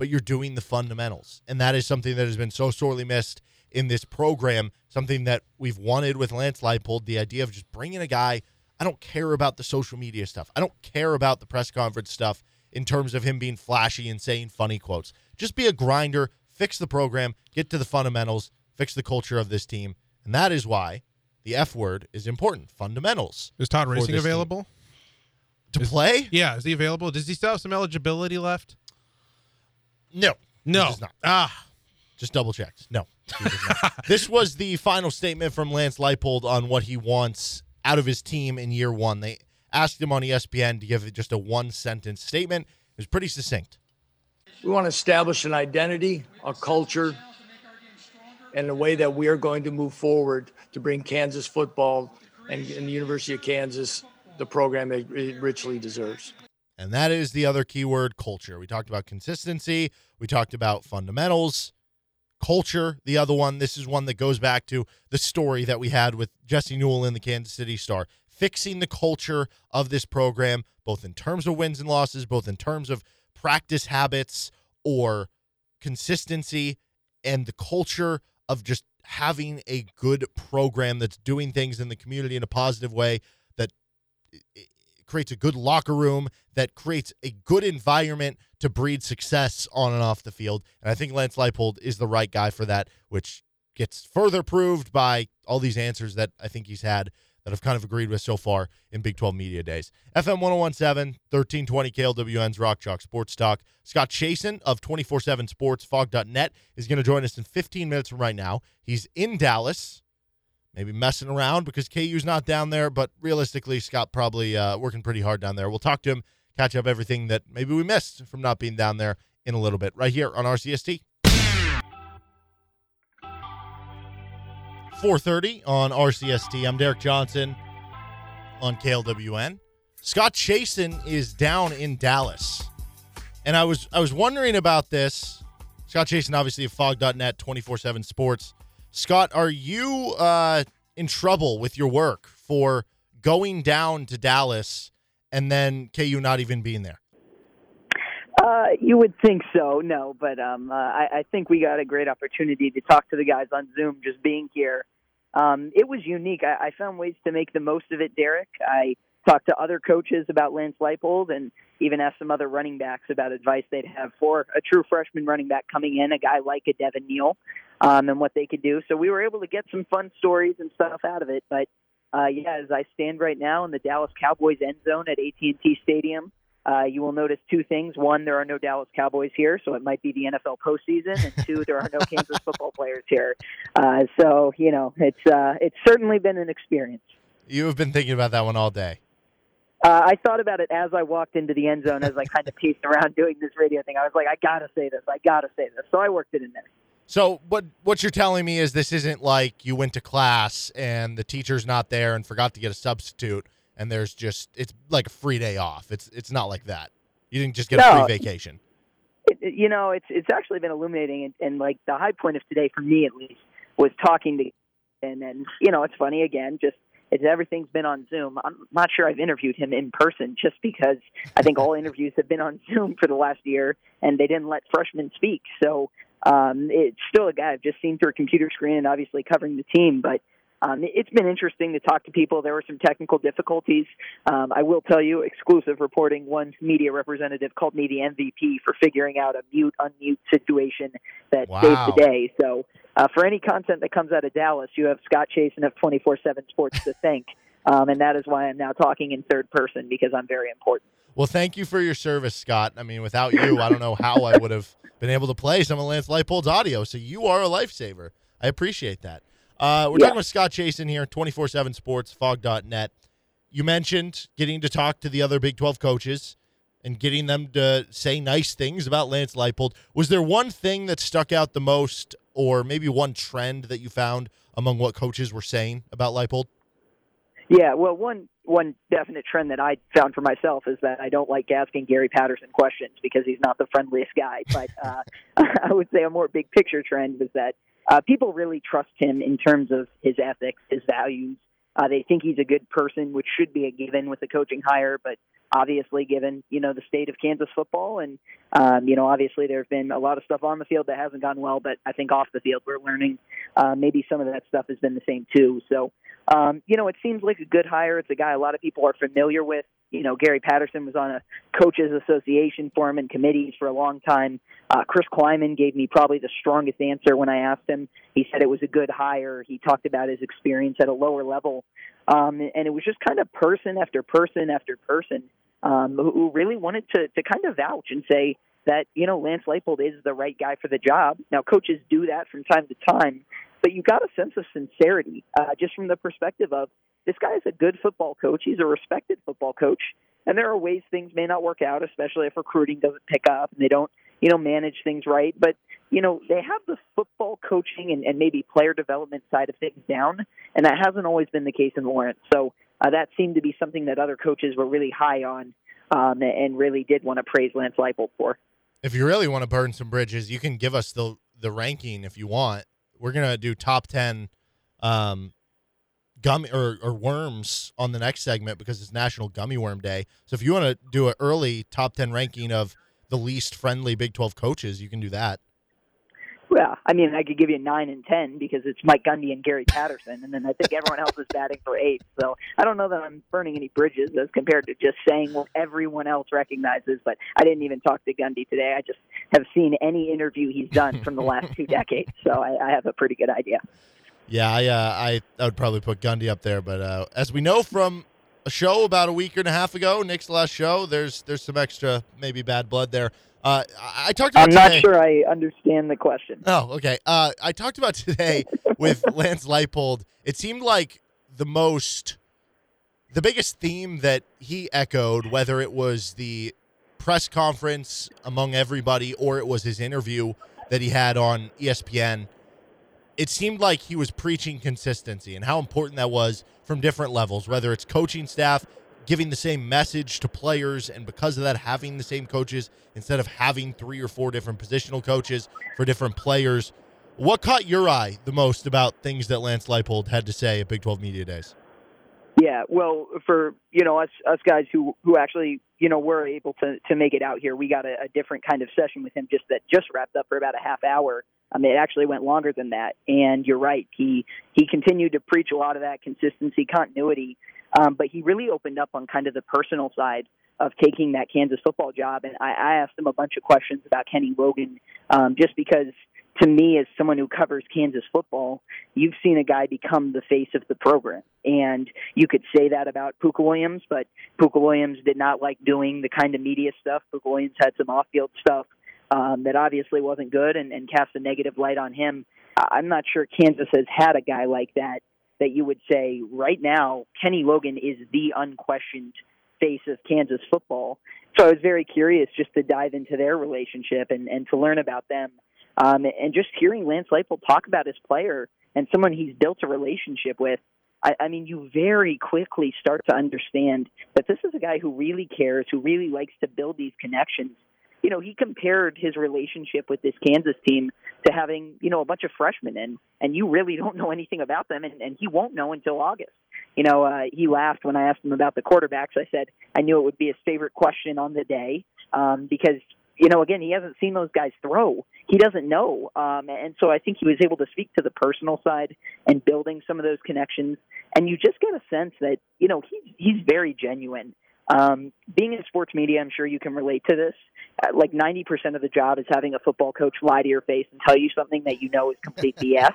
but you're doing the fundamentals. And that is something that has been so sorely missed in this program, something that we've wanted with Lance Leipold, the idea of just bringing a guy. I don't care about the social media stuff. I don't care about the press conference stuff in terms of him being flashy and saying funny quotes. Just be a grinder, fix the program, get to the fundamentals, fix the culture of this team. And that is why the F word is important. Fundamentals. Is Todd Reesing available? Team. To is, play? Yeah, is he available? Does he still have some eligibility left? No. No. Ah. Just double checked. No. this was the final statement from Lance Leipold on what he wants out of his team in year one. They asked him on ESPN to give just a one sentence statement. It was pretty succinct. We want to establish an identity, a culture, and a way that we are going to move forward to bring Kansas football and, and the University of Kansas the program it richly deserves. And that is the other keyword culture. We talked about consistency, we talked about fundamentals. Culture, the other one. This is one that goes back to the story that we had with Jesse Newell in the Kansas City Star. Fixing the culture of this program, both in terms of wins and losses, both in terms of practice habits or consistency, and the culture of just having a good program that's doing things in the community in a positive way that creates a good locker room that creates a good environment to breed success on and off the field and i think lance leipold is the right guy for that which gets further proved by all these answers that i think he's had that I've kind of agreed with so far in Big 12 Media Days. FM 1017, 1320 KLWN's Rock Chalk Sports Talk. Scott Chasen of 24 7 Sports, is going to join us in 15 minutes from right now. He's in Dallas, maybe messing around because KU's not down there, but realistically, Scott probably uh, working pretty hard down there. We'll talk to him, catch up everything that maybe we missed from not being down there in a little bit, right here on RCST. 4:30 on RCST. I'm Derek Johnson on KLWN. Scott Chasen is down in Dallas. And I was I was wondering about this. Scott Chasen obviously of phog.net 24/7 sports. Scott, are you uh, in trouble with your work for going down to Dallas and then KU not even being there? Uh, you would think so, no, but um, uh, I, I think we got a great opportunity to talk to the guys on Zoom. Just being here, um, it was unique. I, I found ways to make the most of it. Derek, I talked to other coaches about Lance Leipold, and even asked some other running backs about advice they'd have for a true freshman running back coming in, a guy like a Devin Neal, um, and what they could do. So we were able to get some fun stories and stuff out of it. But uh, yeah, as I stand right now in the Dallas Cowboys end zone at AT&T Stadium. Uh, you will notice two things. One, there are no Dallas Cowboys here, so it might be the NFL postseason. And two, there are no Kansas football players here. Uh, so you know, it's uh, it's certainly been an experience. You have been thinking about that one all day. Uh, I thought about it as I walked into the end zone, as I kind of paced around doing this radio thing. I was like, I gotta say this, I gotta say this. So I worked it in there. So what what you're telling me is this isn't like you went to class and the teacher's not there and forgot to get a substitute and there's just it's like a free day off. It's it's not like that. You didn't just get No. a free vacation. It, it- you know, it's it's actually been illuminating, and, and like the high point of today for me at least was talking to, and and you know, it's funny again, just. It's everything's been on Zoom. I'm not sure I've interviewed him in person, just because I think all interviews have been on Zoom for the last year, and they didn't let freshmen speak. So um, it's still a guy I've just seen through a computer screen, and obviously covering the team. But um, it- it's been interesting to talk to people. There were some technical difficulties. Um, I will tell you, exclusive reporting. One media representative called me the MVP for figuring out a mute unmute situation that Wow. saved the day. So, uh, for any content that comes out of Dallas, you have Scott Chasen of 24/7 Sports to thank, um, and that is why I'm now talking in third person because I'm very important. Well, thank you for your service, Scott. I mean, without you, I don't know how I would have been able to play some of Lance Leipold's audio. So you are a lifesaver. I appreciate that. Uh, we're Yeah. talking with Scott Chasen here, 24 7 Sports, phog.net. You mentioned getting to talk to the other Big 12 coaches and getting them to say nice things about Lance Leipold. Was there one thing that stuck out the most, or maybe one trend that you found among what coaches were saying about Leipold? Yeah, well, one one definite trend that I found for myself is that I don't like asking Gary Patterson questions because he's not the friendliest guy. But uh, I would say a more big picture trend was that uh, people really trust him in terms of his ethics, his values. Uh, they think he's a good person, which should be a given with the coaching hire, but obviously given you know the state of Kansas football and um, you know obviously there have been a lot of stuff on the field that hasn't gone well, but I think off the field we're learning uh, maybe some of that stuff has been the same too. So um, you know, it seems like a good hire. It's a guy a lot of people are familiar with. You know, Gary Patterson was on a coaches association forum and committees for a long time. Uh, Chris Klieman gave me probably the strongest answer when I asked him. He said it was a good hire. He talked about his experience at a lower level. Um, and it was just kind of person after person after person um, who, really wanted to, to kind of vouch and say that, you know, Lance Leipold is the right guy for the job. Now, coaches do that from time to time, but you got a sense of sincerity uh, just from the perspective of this guy is a good football coach. He's a respected football coach. And there are ways things may not work out, especially if recruiting doesn't pick up and they don't, you know, manage things right. But, you know, they have the football coaching and, and maybe player development side of things down. And that hasn't always been the case in Lawrence. So uh, that seemed to be something that other coaches were really high on um, and really did want to praise Lance Leipold for. If you really want to burn some bridges, you can give us the the ranking if you want. We're gonna do top ten um, gummy or, or worms on the next segment because it's National Gummy Worm Day. So if you want to do an early top ten ranking of the least friendly Big Twelve coaches, you can do that. Well, I mean, I could give you nine and ten because it's Mike Gundy and Gary Patterson, and then I think everyone else is batting for eight. So I don't know that I'm burning any bridges as compared to just saying what everyone else recognizes. But I didn't even talk to Gundy today. I just have seen any interview he's done from the last two decades, so I, I have a pretty good idea. Yeah, I, uh, I I would probably put Gundy up there, but uh, as we know from a show about a week and a half ago, Nick's last show, there's there's some extra maybe bad blood there. Uh, I, talked about I'm not today- sure I understand the question. Oh, okay. Uh, I talked about today with Lance Leipold. It seemed like the most, the biggest theme that he echoed, whether it was the press conference among everybody or it was his interview that he had on ESPN, it seemed like he was preaching consistency and how important that was from different levels, whether it's coaching staff giving the same message to players, and because of that, having the same coaches instead of having three or four different positional coaches for different players. What caught your eye the most about things that Lance Leipold had to say at Big 12 Media Days? Yeah, well, for you know us us guys who who actually you know were able to to make it out here, we got a, a different kind of session with him just that just wrapped up for about a half hour. I mean, it actually went longer than that. And you're right, he he continued to preach a lot of that consistency, continuity, um, but he really opened up on kind of the personal side of taking that Kansas football job. And I, I asked him a bunch of questions about Kenny Logan, um, just because to me, as someone who covers Kansas football, you've seen a guy become the face of the program. And you could say that about Pooka Williams, but Pooka Williams did not like doing the kind of media stuff. Pooka Williams had some off field stuff um, that obviously wasn't good and, and cast a negative light on him. I'm not sure Kansas has had a guy like that that you would say right now Kenny Logan is the unquestioned face of Kansas football. So I was very curious just to dive into their relationship and, and to learn about them. Um, and just hearing Lance Leipold talk about his player and someone he's built a relationship with, I, I mean, you very quickly start to understand that this is a guy who really cares, who really likes to build these connections. You know, he compared his relationship with this Kansas team to having, you know, a bunch of freshmen in, and you really don't know anything about them, and, and he won't know until August. You know, uh, he laughed when I asked him about the quarterbacks. I said I knew it would be his favorite question on the day um, because you know, again, he hasn't seen those guys throw. He doesn't know. Um, and so I think he was able to speak to the personal side and building some of those connections. And you just get a sense that, you know, he's, he's very genuine. Um, being in sports media, I'm sure you can relate to this. Uh, like 90% of the job is having a football coach lie to your face and tell you something that you know is complete BS.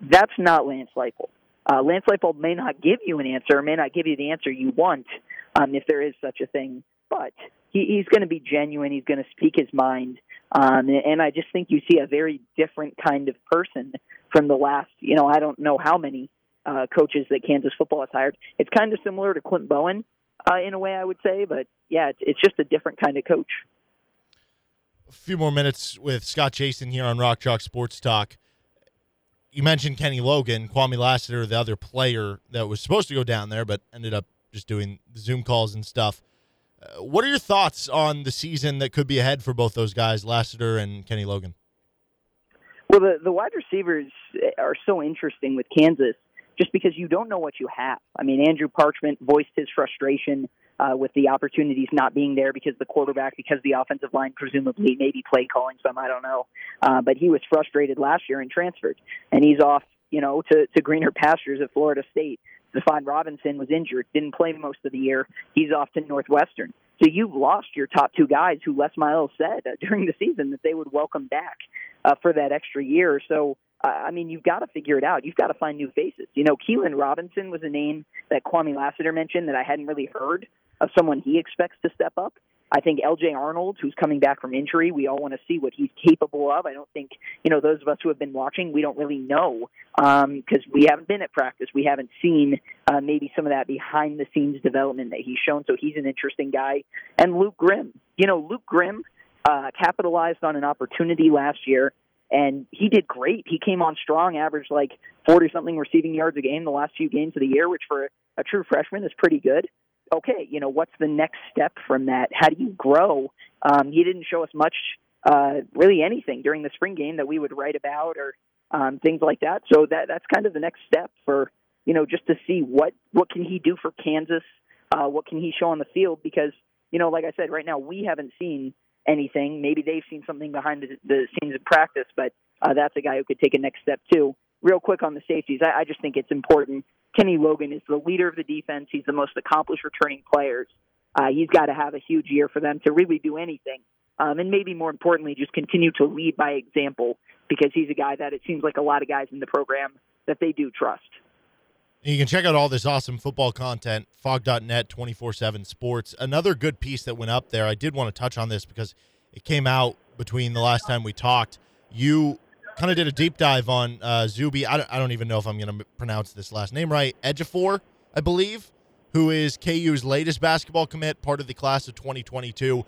That's not Lance Leipold. Uh, Lance Leipold may not give you an answer, may not give you the answer you want, um, if there is such a thing. But he, he's going to be genuine. He's going to speak his mind, um, and I just think you see a very different kind of person from the last, you know, I don't know how many uh, coaches that Kansas football has hired. It's kind of similar to Clint Bowen uh, in a way, I would say, but yeah, it's, it's just a different kind of coach. A few more minutes with Scott Chasen here on Rock Chalk Sports Talk. You mentioned Kenny Logan, Kwame Lassiter, the other player that was supposed to go down there, but ended up just doing Zoom calls and stuff. Uh, what are your thoughts on the season that could be ahead for both those guys, Lassiter and Kenny Logan? Well, the, the wide receivers are so interesting with Kansas just because you don't know what you have. I mean, Andrew Parchment voiced his frustration uh, with the opportunities not being there because the quarterback, because the offensive line, presumably maybe play calling some, I don't know. Uh, but he was frustrated last year and transferred, and he's off, you know, to, to greener pastures at Florida State. Stephon Robinson was injured, didn't play most of the year. He's off to Northwestern. So you've lost your top two guys who Les Miles said uh, during the season that they would welcome back uh, for that extra year. So I mean, you've got to figure it out. You've got to find new faces. You know, Keelan Robinson was a name that Kwame Lassiter mentioned that I hadn't really heard of someone he expects to step up. I think LJ Arnold, who's coming back from injury, we all want to see what he's capable of. I don't think, you know, those of us who have been watching, we don't really know because um, we haven't been at practice. We haven't seen uh, maybe some of that behind the scenes development that he's shown. So he's an interesting guy. And Luke Grimm, you know, Luke Grimm uh, capitalized on an opportunity last year and he did great. He came on strong, averaged like 40 something receiving yards a game the last few games of the year, which for a true freshman is pretty good. Okay, you know, what's the next step from that? How do you grow? Um, he didn't show us much uh, really anything during the spring game that we would write about or um, things like that. So that that's kind of the next step for you know just to see what what can he do for Kansas, uh, what can he show on the field because you know like I said, right now we haven't seen anything. Maybe they've seen something behind the, the scenes of practice, but uh, that's a guy who could take a next step too. Real quick on the safeties, I, I just think it's important. Kenny Logan is the leader of the defense. He's the most accomplished returning players. Uh, he's got to have a huge year for them to really do anything. Um, and maybe more importantly, just continue to lead by example because he's a guy that it seems like a lot of guys in the program that they do trust. You can check out all this awesome football content, phog.net 24 7 sports. Another good piece that went up there, I did want to touch on this because it came out between the last time we talked. You kind of did a deep dive on uh, Zuby. I don't, I don't even know if I'm going to pronounce this last name right. Ejiofor, I believe, who is KU's latest basketball commit, part of the class of 2022.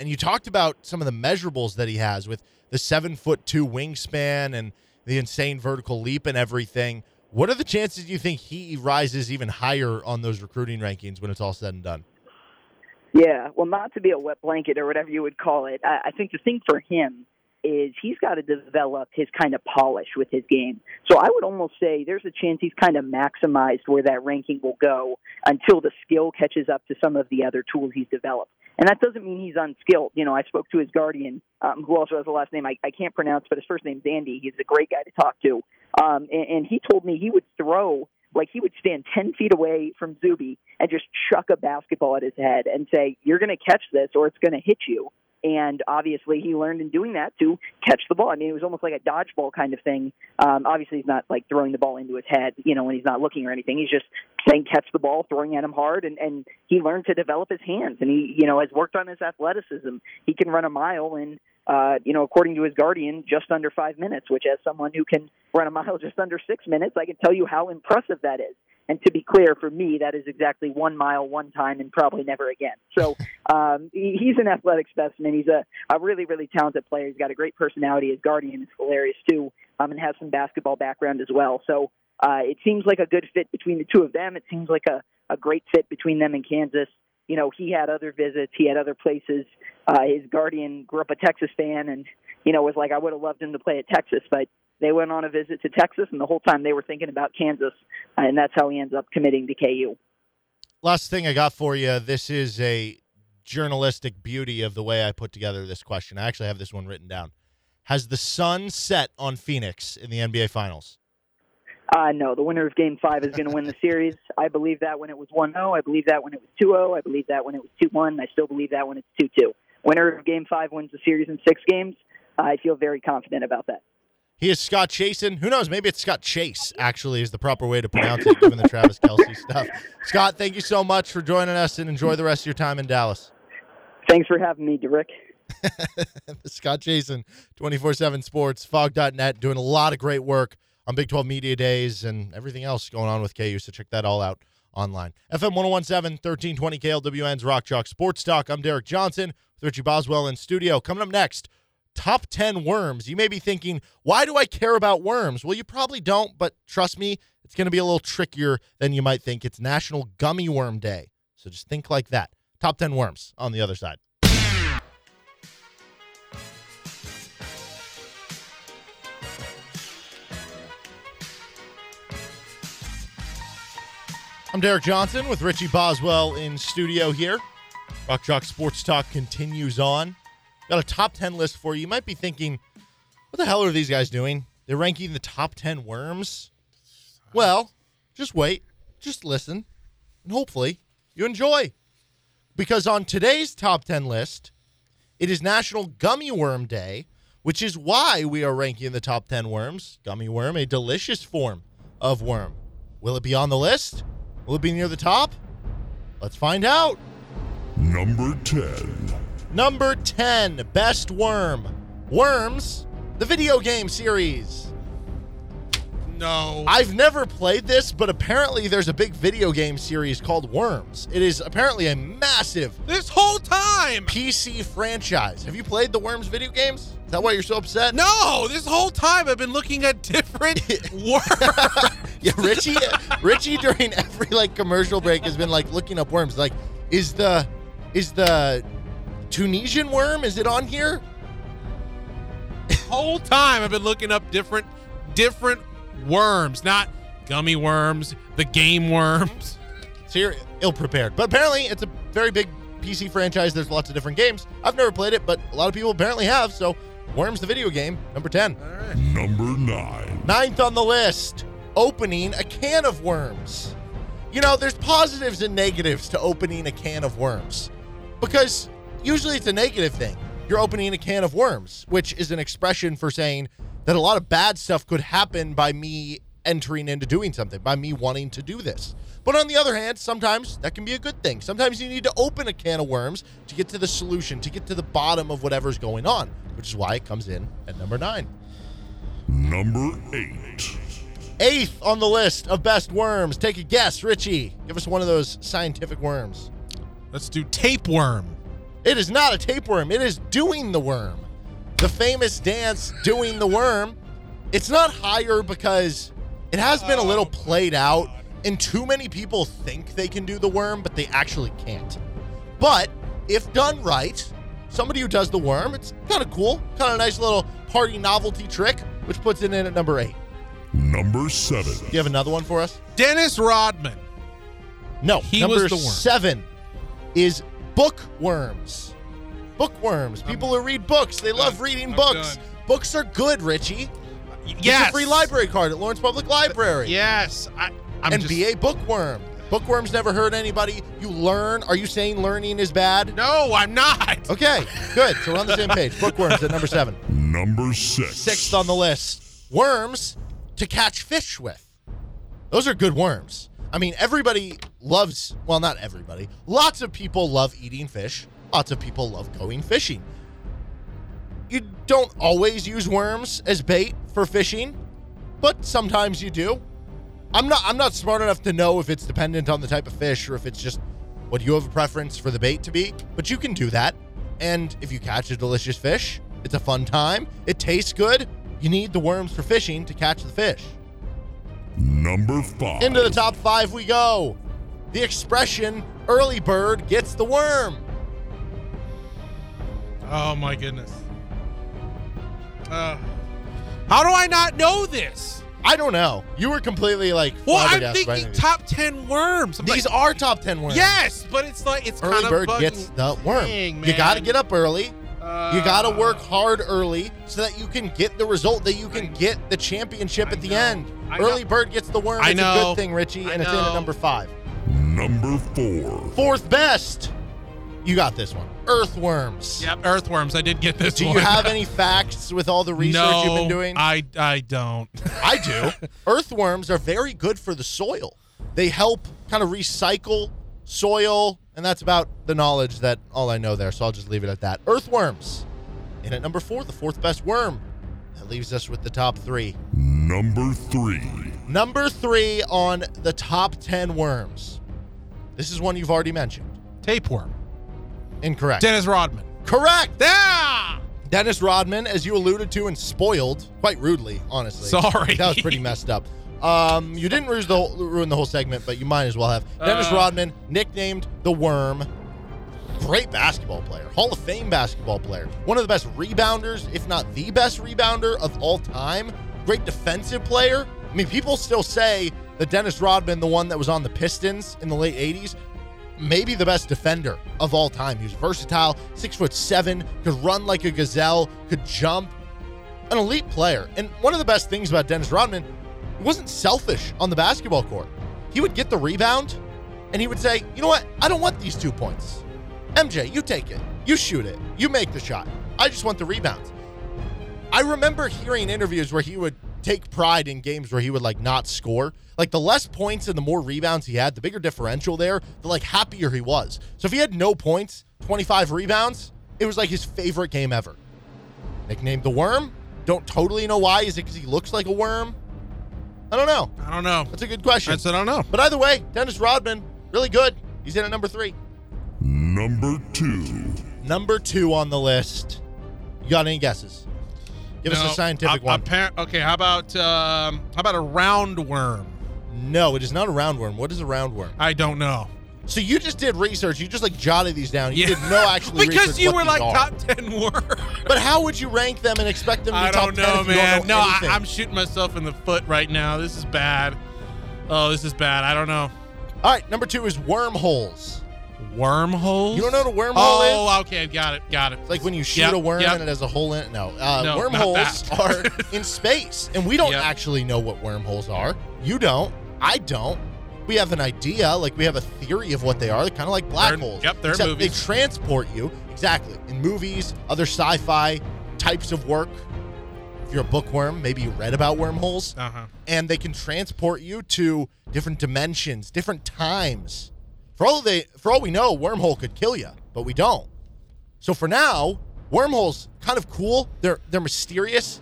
And you talked about some of the measurables that he has with the seven foot two wingspan and the insane vertical leap and everything. What are the chances you think he rises even higher on those recruiting rankings when it's all said and done? Yeah, well, not to be a wet blanket or whatever you would call it. I, I think the thing for him is he's got to develop his kind of polish with his game. So I would almost say there's a chance he's kind of maximized where that ranking will go until the skill catches up to some of the other tools he's developed. And that doesn't mean he's unskilled. You know, I spoke to his guardian, um, who also has a last name I, I can't pronounce, but his first name's Andy. He's a great guy to talk to. Um, and, and he told me he would throw like he would stand 10 feet away from Zuby and just chuck a basketball at his head and say, You're going to catch this or it's going to hit you. And obviously, he learned in doing that to catch the ball. I mean, it was almost like a dodgeball kind of thing. Um, obviously, he's not like throwing the ball into his head, you know, when he's not looking or anything. He's just saying catch the ball, throwing at him hard, and and he learned to develop his hands, and he, you know, has worked on his athleticism. He can run a mile in, uh, you know, according to his guardian, just under five minutes. Which, as someone who can run a mile just under six minutes, I can tell you how impressive that is. And to be clear, for me, that is exactly one mile, one time, and probably never again. So um, he, he's an athletic specimen. He's a, a really, really talented player. He's got a great personality. His guardian is hilarious too, um, and has some basketball background as well. So uh, it seems like a good fit between the two of them. It seems like a, a great fit between them and Kansas. You know, he had other visits. He had other places. Uh, his guardian grew up a Texas fan, and you know was like, I would have loved him to play at Texas, but they went on a visit to Texas, and the whole time they were thinking about Kansas, and that's how he ends up committing to KU. Last thing I got for you. This is a journalistic beauty of the way I put together this question. I actually have this one written down. Has the sun set on Phoenix in the NBA Finals? Uh, no, the winner of Game Five is going to win the series. I believe that when it was one zero. I believe that when it was two zero. I believe that when it was two one. I still believe that when it's two two. Winner of Game Five wins the series in six games. I feel very confident about that. He is Scott Chasen. Who knows? Maybe it's Scott Chase, actually, is the proper way to pronounce it, given the Travis Kelce stuff. Scott, thank you so much for joining us and enjoy the rest of your time in Dallas. Thanks for having me, Derek. Scott Chasen, 24 7 Sports, phog.net, doing a lot of great work on Big 12 Media Days and everything else going on with KU. So check that all out online. FM 1017, 1320 KLWN's Rock Chalk Sports Talk. I'm Derek Johnson with Richie Boswell in studio. Coming up next, top 10 worms. You may be thinking, why do I care about worms? Well, you probably don't, but trust me, it's going to be a little trickier than you might think. It's National Gummy Worm Day. So just think like that. Top 10 worms on the other side. I'm Derek Johnson with Richie Boswell in studio here. Rock Chalk Sports Talk continues on. Got a top 10 list for you. You might be thinking, what the hell are these guys doing? They're ranking the top 10 worms? Well, just wait, just listen, and hopefully you enjoy. Because on today's top 10 list, it is National Gummy Worm Day, which is why we are ranking the top 10 worms. Gummy worm, a delicious form of worm. Will it be on the list? Will it be near the top? Let's find out. Number 10. Number 10, Best Worm. Worms, the video game series. No. I've never played this, but apparently there's a big video game series called Worms. It is apparently a massive this whole time. PC franchise. Have you played the Worms video games? Is that why you're so upset? No, this whole time I've been looking at different worms. yeah, Richie Richie during every like commercial break has been like looking up worms. Like, is the is the Tunisian worm? Is it on here? whole time I've been looking up different different worms, not gummy worms, the game worms. So you're ill prepared. But apparently, it's a very big PC franchise. There's lots of different games. I've never played it, but a lot of people apparently have. So, Worms the video game, number 10. Number 9. Ninth on the list, opening a can of worms. You know, there's positives and negatives to opening a can of worms because usually it's a negative thing. You're opening a can of worms, which is an expression for saying that a lot of bad stuff could happen by me entering into doing something, by me wanting to do this. But on the other hand, sometimes that can be a good thing. Sometimes you need to open a can of worms to get to the solution, to get to the bottom of whatever's going on, which is why it comes in at number nine. Number 8. Eighth on the list of best worms. Take a guess, Richie. Give us one of those scientific worms. Let's do tapeworm. It is not a tapeworm, it is doing the worm. The famous dance, doing the worm. It's not higher because it has been a oh little played out, and too many people think they can do the worm, but they actually can't. But if done right, somebody who does the worm, it's kind of cool, kind of nice little party novelty trick, which puts it in at number eight. Number 7. Do you have another one for us? Dennis Rodman. No, He number was the worm. seven is bookworms. Bookworms. People who read books, they love reading I'm books. done. Books are good, Richie. Get Yes. your free library card at Lawrence Public Library. Yes. I, I'm and just, be a bookworm. Bookworms never hurt anybody. You learn. Are you saying learning is bad? No, I'm not. Okay, good. So we're on the same page. Bookworms at number seven. Number 6. Sixth on the list. Worms to catch fish with. Those are good worms. I mean, everybody loves, well, not everybody. Lots of people love eating fish. Lots of people love going fishing. You don't always use worms as bait for fishing, but sometimes you do. I'm not I'm not smart enough to know if it's dependent on the type of fish or if it's just what you have a preference for the bait to be, but you can do that. And if you catch a delicious fish, it's a fun time. It tastes good. You need the worms for fishing to catch the fish. Number 5. Into the top five we go. The expression early bird gets the worm. Oh my goodness. Uh, how do I not know this? I don't know. You were completely like Well, I'm thinking top ten worms. I'm These like, are top 10 worms. yes, but it's like it's Early kind of bird gets the worm. Dang, you got to get up early. You got to work hard early so that you can get the result, that you can get the championship I at the know. end. I Early know. bird gets the worm. I it's a know. good thing, Richie, and it's in at number five. Number 4. Fourth best. You got this one. Earthworms. Yep, earthworms. I did get this. One. Do you have any facts with all the research no, you've been doing? I I don't. I do. Earthworms are very good for the soil. They help kind of recycle soil, and that's about the knowledge that all I know there. So I'll just leave it at that. Earthworms. In at number four, the fourth best worm. That leaves us with the top three. Number 3. Number three on the top 10 worms. This is one you've already mentioned. Tapeworm. Incorrect. Dennis Rodman. Correct. Yeah. Dennis Rodman, as you alluded to and spoiled quite rudely, honestly. Sorry. That was pretty messed up. Um, you didn't ruin the, whole, ruin the whole segment, but you might as well have. Dennis Uh. Rodman, nicknamed the Worm, great basketball player, Hall of Fame basketball player, one of the best rebounders, if not the best rebounder of all time. Great defensive player. I mean, people still say that Dennis Rodman, the one that was on the Pistons in the late '80s, maybe the best defender of all time. He was versatile, six foot seven, could run like a gazelle, could jump. An elite player. And one of the best things about Dennis Rodman, wasn't selfish on the basketball court. He would get the rebound and he would say, you know what? I don't want these two points. MJ, you take it. You shoot it. You make the shot. I just want the rebounds. I remember hearing interviews where he would take pride in games where he would like not score. Like the less points and the more rebounds he had, the bigger differential there, the like happier he was. So if he had no points, 25 rebounds, it was like his favorite game ever. Nicknamed the Worm. Don't totally know why. Is it because he looks like a worm? I don't know. I don't know. That's a good question. That's I don't know. But either way, Dennis Rodman, really good. He's in at number three. Number 2. Number two on the list. You got any guesses? Give us a scientific a- one. appar- okay, how about um, how about a roundworm? no, it is not a roundworm. What is a roundworm? I don't know. So you just did research. You just like jotted these down. You Yeah. did no actually because you were like are. top ten worms. But how would you rank them and expect them to be I top don't 10 know, you man. Don't know no, I, anything? I'm shooting myself in the foot right now. This is bad. Oh, this is bad. I don't know. All right, number two is wormholes. Wormholes? You don't know what a wormhole is? Oh, okay. Got it. Got it. It's like when you shoot Yep, a worm yep. and it has a hole in it. No, uh, No, wormholes are in space, and we don't Yep. actually know what wormholes are. You don't. I don't. We have an idea, like we have a theory of what they are. They're kind of like black They're- holes. yep, they're except movies. They transport you exactly in movies, other sci-fi types of work. If you're a bookworm, maybe you read about wormholes, Uh huh. and they can transport you to different dimensions, different times. For all they, for all we know, a wormhole could kill you, but we don't. So for now, wormholes kind of cool. They're they're mysterious.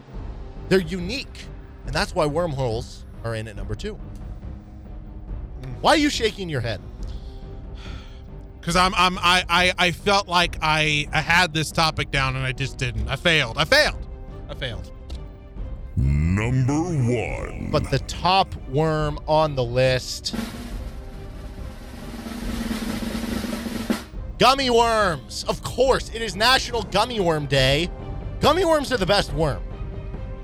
They're unique, and that's why wormholes are in at number two. Why are you shaking your head? Because I'm, I'm, I, I, I felt like I, I had this topic down and I just didn't. I failed. I failed. I failed. Number one. But the top worm on the list. Gummy worms. Of course, it is National Gummy Worm Day. Gummy worms are the best worm.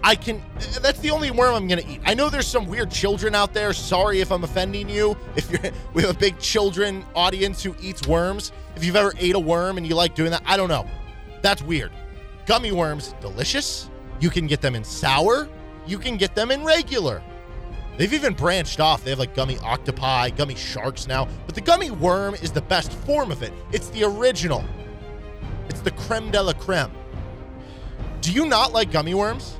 I can that's the only worm I'm to eat. I know there's some weird children out there. Sorry if I'm offending you. If you're we have a big children audience who eats worms. If you've ever ate a worm and you like doing that, I don't know. That's weird. Gummy worms, delicious. You can get them in sour. You can get them in regular. They've even branched off. They have like gummy octopi, gummy sharks now. But the gummy worm is the best form of it. It's the original. It's the creme de la creme. Do you not like gummy worms?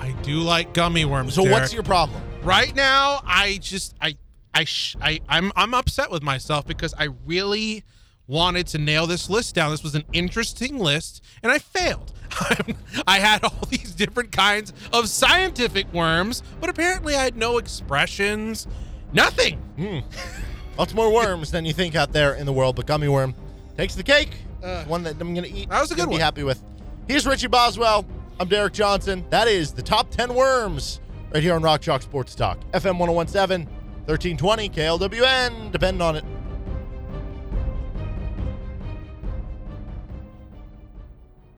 I do like gummy worms. So what's your problem? right now? I just, I, I, sh- I, I'm, I'm upset with myself because I really wanted to nail this list down. This was an interesting list, and I failed. I had all these different kinds of scientific worms, but apparently I had no expressions, nothing. Hmm. Lots more worms than you think out there in the world, but gummy worm takes the cake. Uh, it's one that I'm gonna eat. that was a good one. Be happy with. Here's Richie Boswell. I'm Derek Johnson. That is the top 10 worms right here on Rock Chalk Sports Talk. FM 1017, 1320, KLWN. Depend on it.